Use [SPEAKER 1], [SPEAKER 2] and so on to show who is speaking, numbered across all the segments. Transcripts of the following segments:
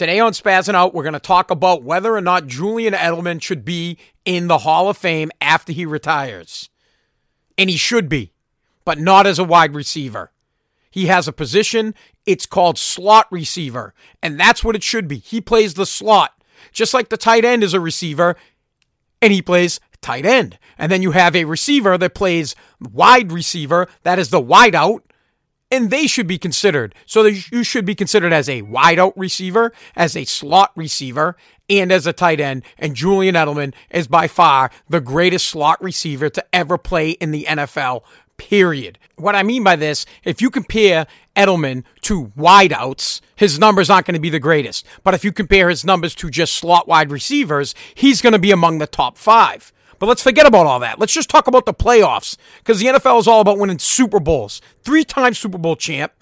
[SPEAKER 1] Today on Spazzing Out, we're going to talk about whether or not Julian Edelman should be in the Hall of Fame after he retires. And he should be, but not as a wide receiver. He has a position, it's called slot receiver, and that's what it should be. He plays the slot, just like the tight end is a receiver, and he plays tight end. And then you have a receiver that plays wide receiver, that is the wide out, and they should be considered. So you should be considered as a wideout receiver, as a slot receiver, and as a tight end. And Julian Edelman is by far the greatest slot receiver to ever play in the NFL. Period. What I mean by this, if you compare Edelman to wideouts, his numbers aren't going to be the greatest. But if you compare his numbers to just slot wide receivers, he's going to be among the top five. But let's forget about all that. Let's just talk about the playoffs because the NFL is all about winning Super Bowls. Three time Super Bowl champ,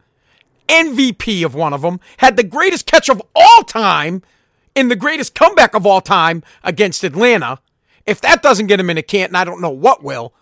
[SPEAKER 1] MVP of one of them, had the greatest catch of all time in the greatest comeback of all time against Atlanta. If that doesn't get him in a Canton, I don't know what will.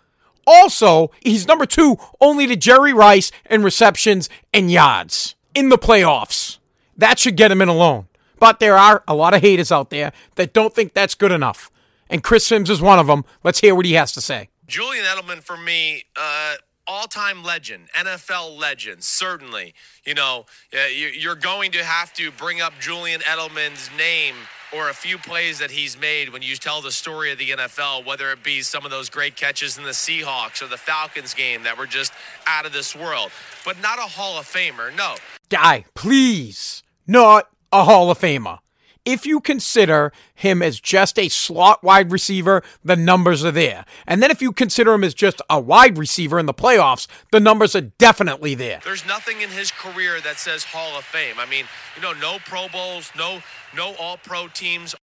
[SPEAKER 1] Also, he's number two only to Jerry Rice in receptions and yards in the playoffs. That should get him in alone. But there are a lot of haters out there that don't think that's good enough and Chris Sims is one of them. Let's hear what he has to say.
[SPEAKER 2] Julian Edelman, for me, uh, all-time legend, NFL legend, certainly. You know, you're going to have to bring up Julian Edelman's name or a few plays that he's made when you tell the story of the NFL, whether it be some of those great catches in the Seahawks or the Falcons game that were just out of this world. But not a Hall of Famer, no.
[SPEAKER 1] Guy, please, not a Hall of Famer if you consider him as just a slot wide receiver, the numbers are there. And then if you consider him as just a wide receiver in the playoffs, the numbers are definitely there.
[SPEAKER 2] There's nothing in his career that says Hall of Fame. I mean, you know, no Pro Bowls, no no all pro teams,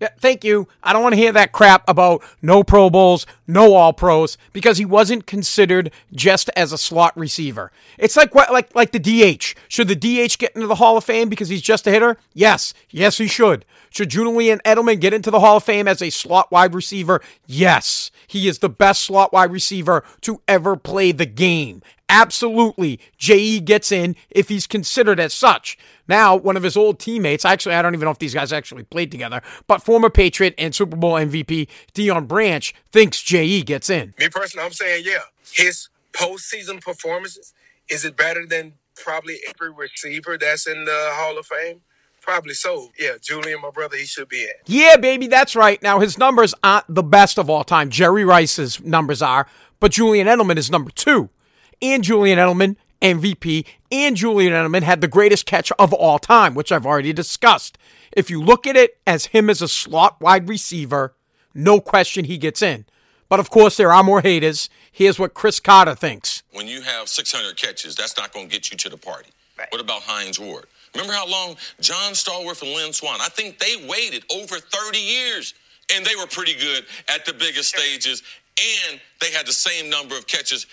[SPEAKER 1] yeah, thank you. I don't want to hear that crap about no Pro Bowls, no All Pros, because he wasn't considered just as a slot receiver. It's like what, like like the DH. Should the DH get into the Hall of Fame because he's just a hitter? Yes, yes, he should. Should Julian Edelman get into the Hall of Fame as a slot wide receiver? Yes, he is the best slot wide receiver to ever play the game. Absolutely, JE gets in if he's considered as such. Now, one of his old teammates, actually, I don't even know if these guys actually played together, but former Patriot and Super Bowl MVP Deion Branch thinks JE gets in.
[SPEAKER 3] Me personally, I'm saying, yeah. His postseason performances, is it better than probably every receiver that's in the Hall of Fame? Probably so. Yeah, Julian, my brother, he should be in.
[SPEAKER 1] Yeah, baby, that's right. Now, his numbers aren't the best of all time. Jerry Rice's numbers are, but Julian Edelman is number two and Julian Edelman, MVP, and Julian Edelman had the greatest catch of all time, which I've already discussed. If you look at it as him as a slot wide receiver, no question he gets in. But of course, there are more haters. Here's what Cris Carter thinks.
[SPEAKER 4] When you have 600 catches, that's not going to get you to the party. Right. What about Hines Ward? Remember how long John Stallworth and Lynn Swann, I think they waited over 30 years, and they were pretty good at the biggest stages, and they had the same number of catches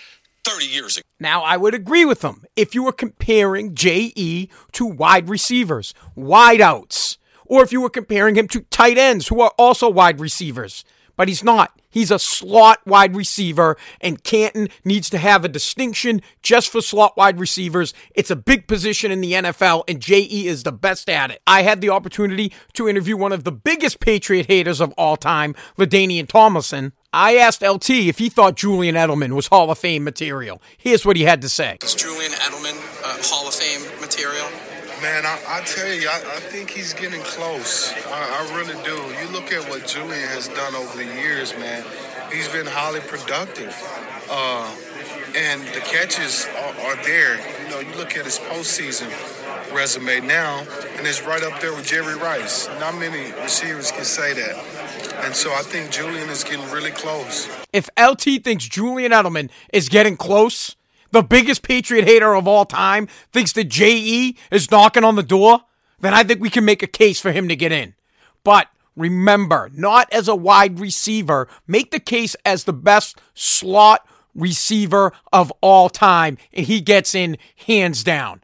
[SPEAKER 4] 30 years ago.
[SPEAKER 1] Now, I would agree with them if you were comparing JE to wide receivers, wideouts, or if you were comparing him to tight ends who are also wide receivers. But he's not. He's a slot wide receiver, and Canton needs to have a distinction just for slot wide receivers. It's a big position in the NFL, and JE is the best at it. I had the opportunity to interview one of the biggest Patriot haters of all time, LaDainian Tomlinson. I asked LT if he thought Julian Edelman was Hall of Fame material. Here's what he had to say.
[SPEAKER 5] Is Julian Edelman uh, Hall of Fame material?
[SPEAKER 3] Man, I, I tell you, I, I, think he's getting close. I, I, really do. You look at what Julian has done over the years, man. He's been highly productive. Uh, and the catches are, are, there. You know, you look at his postseason resume now, and it's right up there with Jerry Rice. Not many receivers can say that. And so I think Julian is getting really close.
[SPEAKER 1] If LT thinks Julian Edelman is getting close, the biggest Patriot hater of all time thinks that JE is knocking on the door, then I think we can make a case for him to get in. But remember, not as a wide receiver, make the case as the best slot receiver of all time, and he gets in hands down.